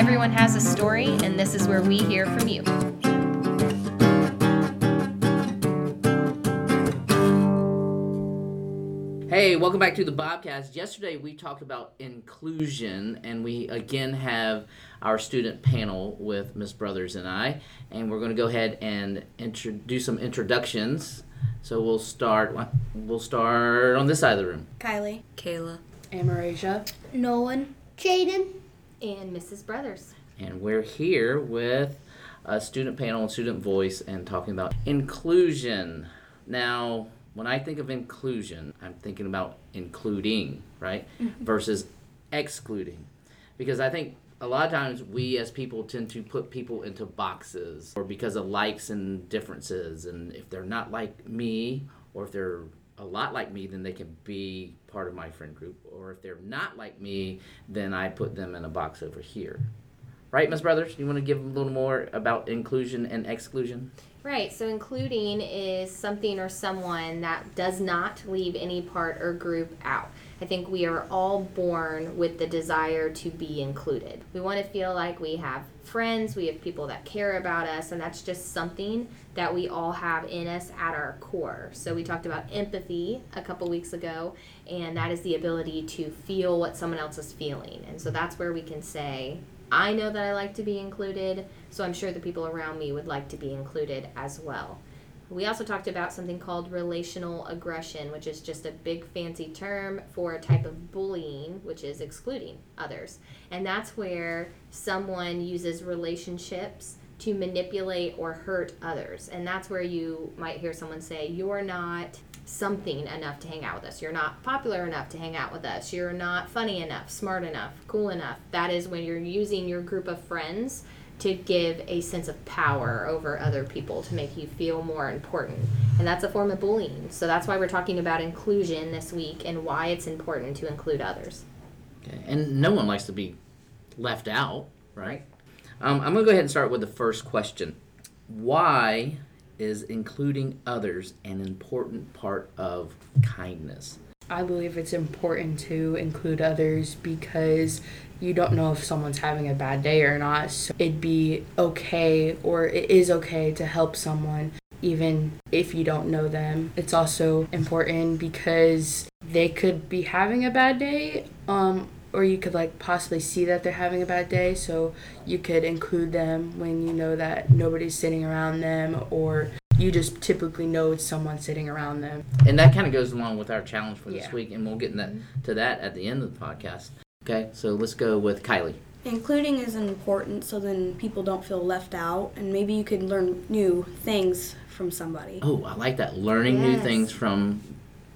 Everyone has a story, and this is where we hear from you. Hey, welcome back to the Bobcast. Yesterday we talked about inclusion, and we again have our student panel with Miss Brothers and I, and we're going to go ahead and introduce some introductions. So we'll start. We'll start on this side of the room. Kylie. Kayla. Amarasia. Nolan. Jaden. And Mrs. Brothers. And we're here with a student panel and student voice and talking about inclusion. Now, when I think of inclusion, I'm thinking about including, right? Mm-hmm. Versus excluding. Because I think a lot of times we as people tend to put people into boxes or because of likes and differences. And if they're not like me or if they're a lot like me, then they can be part of my friend group. Or if they're not like me, then I put them in a box over here. Right, Miss Brothers? You want to give a little more about inclusion and exclusion? Right, so including is something or someone that does not leave any part or group out. I think we are all born with the desire to be included. We want to feel like we have friends, we have people that care about us, and that's just something that we all have in us at our core. So we talked about empathy a couple weeks ago, and that is the ability to feel what someone else is feeling. And so that's where we can say, I know that I like to be included, so I'm sure the people around me would like to be included as well. We also talked about something called relational aggression, which is just a big fancy term for a type of bullying, which is excluding others. And that's where someone uses relationships to manipulate or hurt others. And that's where you might hear someone say, You're not something enough to hang out with us. You're not popular enough to hang out with us. You're not funny enough, smart enough, cool enough. That is when you're using your group of friends to give a sense of power over other people to make you feel more important. And that's a form of bullying. So that's why we're talking about inclusion this week and why it's important to include others. Okay. And no one likes to be left out, right? Um, I'm going to go ahead and start with the first question. Why is including others an important part of kindness? I believe it's important to include others because you don't know if someone's having a bad day or not. So it'd be okay or it is okay to help someone even if you don't know them. It's also important because they could be having a bad day um or you could like possibly see that they're having a bad day so you could include them when you know that nobody's sitting around them or you just typically know it's someone sitting around them And that kind of goes along with our challenge for this Yeah. week, and we'll get in that, mm-hmm. to that at the end of the podcast. Okay, so let's go with Kylie. Including is important so then people don't feel left out and maybe you can learn new things from somebody. Oh, I like that. Learning new things from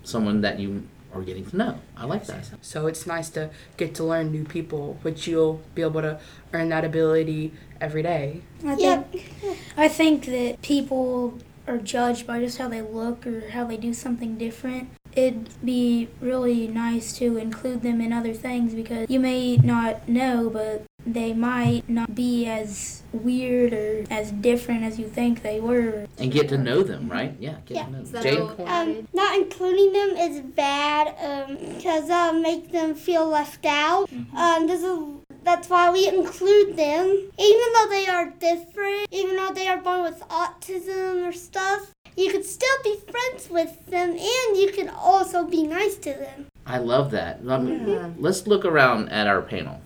someone that you are getting to know. I like that. So it's nice to get to learn new people, which you'll be able to earn that ability every day. I think, I think that people are judged by just how they look or how they do something different. It'd be really nice to include them in other things because you may not know, but they might not be as weird or as different as you think they were. And get to know them, right? Yeah, get Yeah. to know them. So, Um, not including them is bad because uh, make them feel left out. Um, this is that's why we include them, even though they are different, even though they are born with autism or stuff. You could still be friends with them, and you can also be nice to them. I love that. Um, Let's look around at our panel.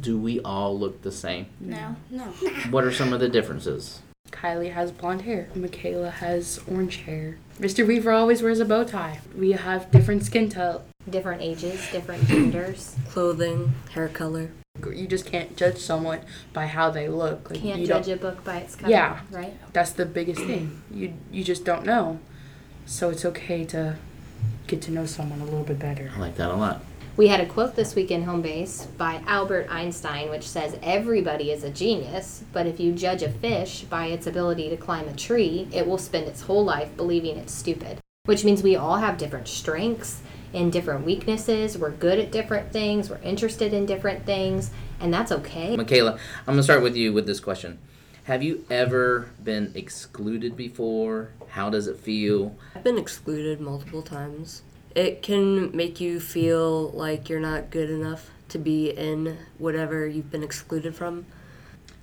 Do we all look the same? No. No. What are some of the differences? Kylie has blonde hair. Michaela has orange hair. Mr. Weaver always wears a bow tie. We have different skin tone. different ages, different genders. Clothing, hair color. You just can't judge someone by how they look. Like Can't you judge don't, a book by its cover. Yeah. Right? That's the biggest thing. You you just don't know. So it's okay to get to know someone a little bit better. I like that a lot. We had a quote this week in Home Base by Albert Einstein, which says, Everybody is a genius, but if you judge a fish by its ability to climb a tree, it will spend its whole life believing it's stupid. Which means we all have different strengths and different weaknesses. We're good at different things, we're interested in different things, and that's okay. Michaela, I'm going to start with you with this question. Have you ever been excluded before? How does it feel? I've been excluded multiple times. It can make you feel like you're not good enough to be in whatever you've been excluded from.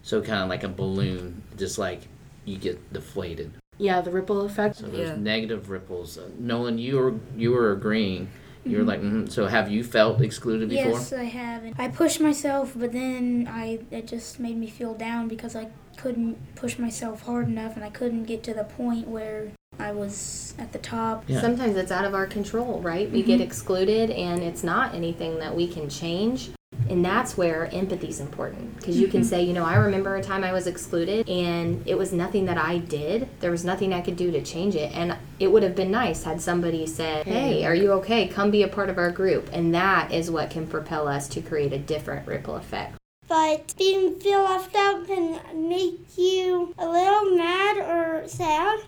So kind of like a balloon, just like you get deflated. Yeah, the ripple effect. So there's Yeah. negative ripples. Uh, Nolan, you were you were agreeing. You were like, mm so have you felt excluded before? Yes, I have. And I pushed myself, but then I it just made me feel down because I couldn't push myself hard enough, and I couldn't get to the point where I was at the top. Yeah. Sometimes it's out of our control, right? We get excluded and it's not anything that we can change. And that's where empathy is important because you can say, you know, I remember a time I was excluded and it was nothing that I did. There was nothing I could do to change it. And it would have been nice had somebody said, hey, are you okay? Come be a part of our group. And that is what can propel us to create a different ripple effect. But being feel left out can make you a little mad or sad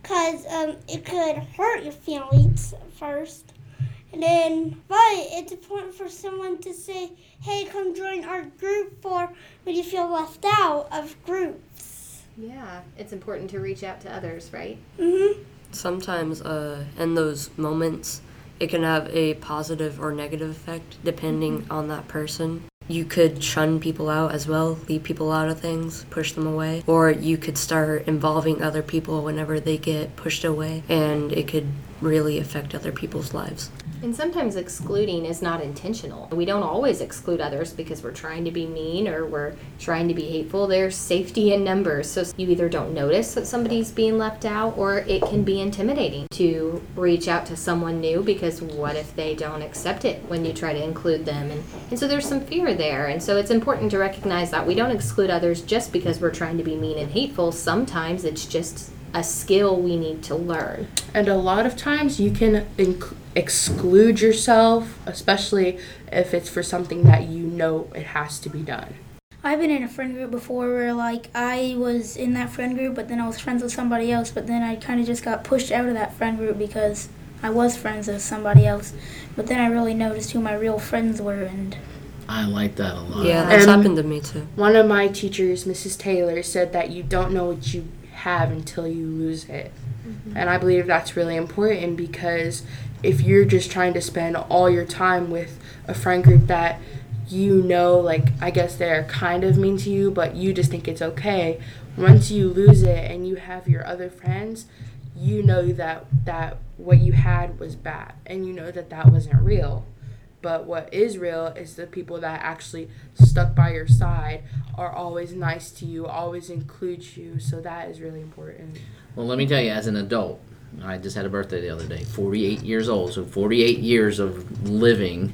because um, it could hurt your feelings first. And then, but it's important for someone to say, hey, come join our group for when you feel left out of groups. Yeah, it's important to reach out to others, right? Mm-hmm. Sometimes, uh, in those moments, it can have a positive or negative effect depending on that person. You could shun people out as well, leave people out of things, push them away, or you could start involving other people whenever they get pushed away, and it could really affect other people's lives. And sometimes excluding is not intentional. We don't always exclude others because we're trying to be mean or we're trying to be hateful. There's safety in numbers. So you either don't notice that somebody's being left out or it can be intimidating to reach out to someone new because what if they don't accept it when you try to include them? And, and so there's some fear there. And so it's important to recognize that we don't exclude others just because we're trying to be mean and hateful. Sometimes it's just a skill we need to learn. And a lot of times you can inc- exclude yourself, especially if it's for something that you know it has to be done. I've been in a friend group before where like I was in that friend group, but then I was friends with somebody else, but then I kind of just got pushed out of that friend group because I was friends with somebody else. But then I really noticed who my real friends were, and I like that a lot. Yeah, that's Um, happened to me too. One of my teachers, Mrs. Taylor, said that you don't know what you have until you lose it. And I believe that's really important because if you're just trying to spend all your time with a friend group that you know, like, I guess they're kind of mean to you, but you just think it's okay, once you lose it and you have your other friends, you know that, that what you had was bad and you know that that wasn't real. But what is real is the people that actually stuck by your side are always nice to you, always include you. So that is really important. Well, let me tell you, as an adult, I just had a birthday the other day. 48 years old. So 48 years of living,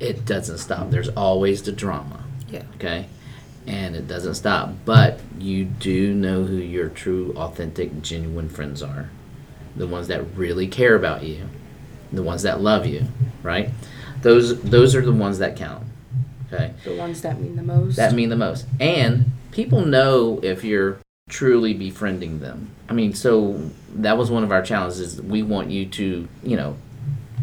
it doesn't stop. There's always the drama. Yeah. Okay? And it doesn't stop. But you do know who your true, authentic, genuine friends are. The ones that really care about you. The ones that love you, right? Those those are the ones that count. Okay? The ones that mean the most. that mean the most. And people know if you're truly befriending them. I mean, so that was one of our challenges. We want you to, you know,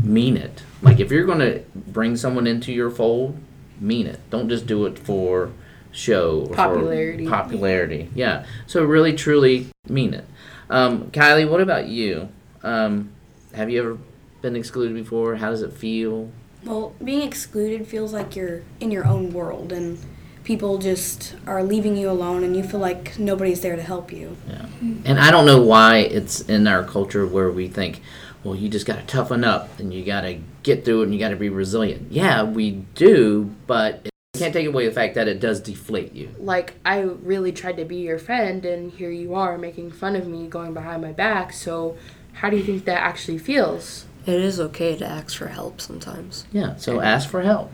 mean it. Like if you're going to bring someone into your fold, mean it. Don't just do it for show or Popularity. For popularity. Yeah. So really, truly mean it. Um, Kylie, what about you? Um, have you ever been excluded before? How does it feel? Well, being excluded feels like you're in your own world and people just are leaving you alone and you feel like nobody's there to help you. Yeah. And I don't know why it's in our culture where we think, well, you just got to toughen up and you got to get through it and you got to be resilient. Yeah, we do, but it can't take away the fact that it does deflate you. like I really tried to be your friend and here you are making fun of me going behind my back. So how do you think that actually feels? It is okay to ask for help sometimes. Yeah, so ask for help.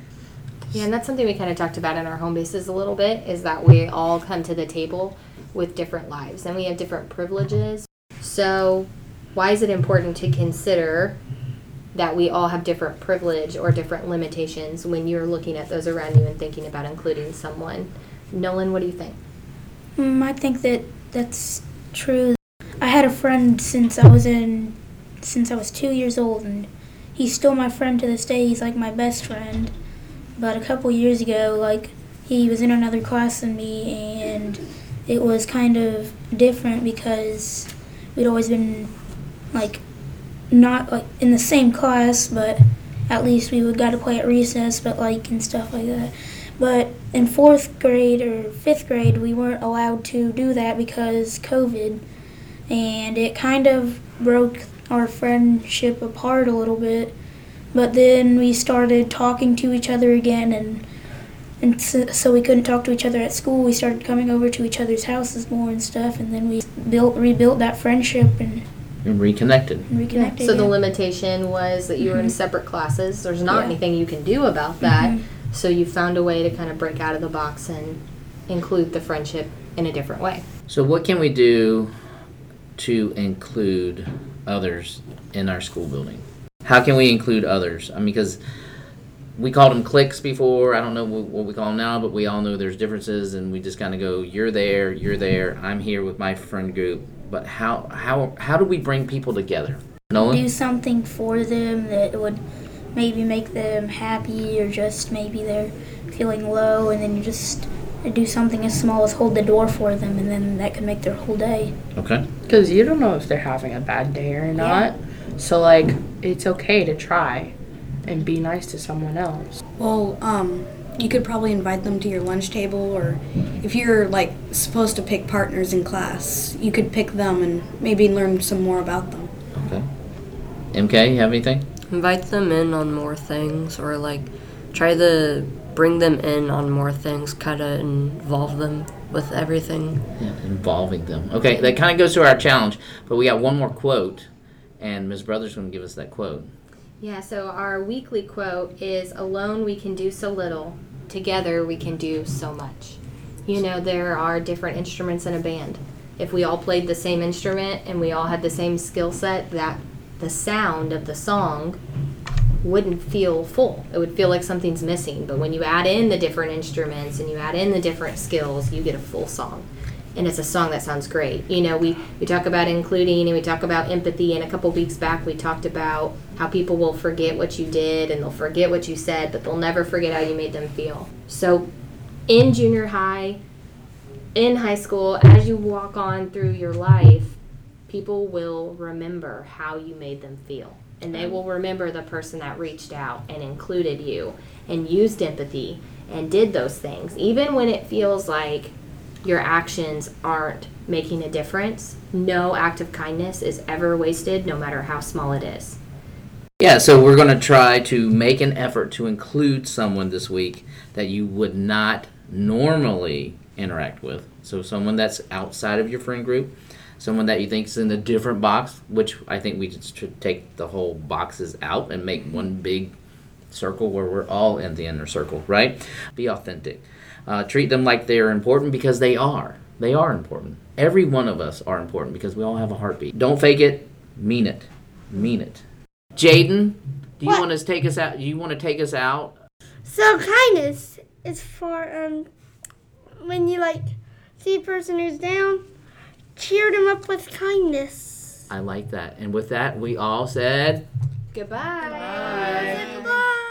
Yeah, and that's something we kind of talked about in our home bases a little bit is that we all come to the table with different lives and we have different privileges. So, why is it important to consider that we all have different privilege or different limitations when you're looking at those around you and thinking about including someone? Nolan, what do you think? Mm, I think that that's true. I had a friend since I was in, since I was two years old, and he's still my friend to this day. He's like my best friend. But a couple years ago, like he was in another class than me, and it was kind of different because we'd always been like not like in the same class, but at least we would got to play at recess, but like and stuff like that. But in fourth grade or fifth grade, we weren't allowed to do that because COVID. And it kind of broke our friendship apart a little bit. But then we started talking to each other again, and and so, so we couldn't talk to each other at school. We started coming over to each other's houses more and stuff, and then we built rebuilt that friendship and And reconnected. reconnected. So the limitation was that you were in separate classes. There's not Yeah. anything you can do about that. Mhm. So you found a way to kind of break out of the box and include the friendship in a different way. So, what can we do to include others in our school building? How can we include others? I mean, because we called them cliques before. I don't know what, what we call them now, but we all know there's differences, and we just kind of go, "You're there, you're there. I'm here with my friend group." But how how how do we bring people together? Nolan, do something for them that would maybe make them happy or just maybe they're feeling low and then you just do something as small as hold the door for them and then that could make their whole day okay. Because you don't know if they're having a bad day or not. Yeah. So, like, it's okay to try and be nice to someone else. Well, um, you could probably invite them to your lunch table, or if you're like supposed to pick partners in class, you could pick them and maybe learn some more about them. Okay. MK, you have anything? Invite them in on more things, or like try to bring them in on more things, kind of involve them with everything. Yeah, involving them. Okay, that kind of goes to our challenge, but we got one more quote, and Ms. Brothers going to give us that quote. Yeah, so our weekly quote is Alone we can do so little, together we can do so much. You know, there are different instruments in a band. If we all played the same instrument and we all had the same skill set, that the sound of the song wouldn't feel full. It would feel like something's missing. But when you add in the different instruments and you add in the different skills, you get a full song. And it's a song that sounds great. You know, we, we talk about including and we talk about empathy. And a couple weeks back, we talked about how people will forget what you did and they'll forget what you said, but they'll never forget how you made them feel. So, in junior high, in high school, as you walk on through your life, people will remember how you made them feel. And they will remember the person that reached out and included you and used empathy and did those things. Even when it feels like your actions aren't making a difference, no act of kindness is ever wasted, no matter how small it is. Yeah, so we're going to try to make an effort to include someone this week that you would not normally interact with. So someone that's outside of your friend group, someone that you think is in a different box, which I think we just should take the whole boxes out and make one big circle where we're all in the inner circle, right? Be authentic. Uh, treat them like they are important because they are. They are important. Every one of us are important because we all have a heartbeat. Don't fake it. Mean it. Mean it. Jaden, do you What? want to take us out? Do you want to take us out? So kindness is for um when you like see a person who's down, cheer them up with kindness. I like that. And with that, we all said. Goodbye. Goodbye.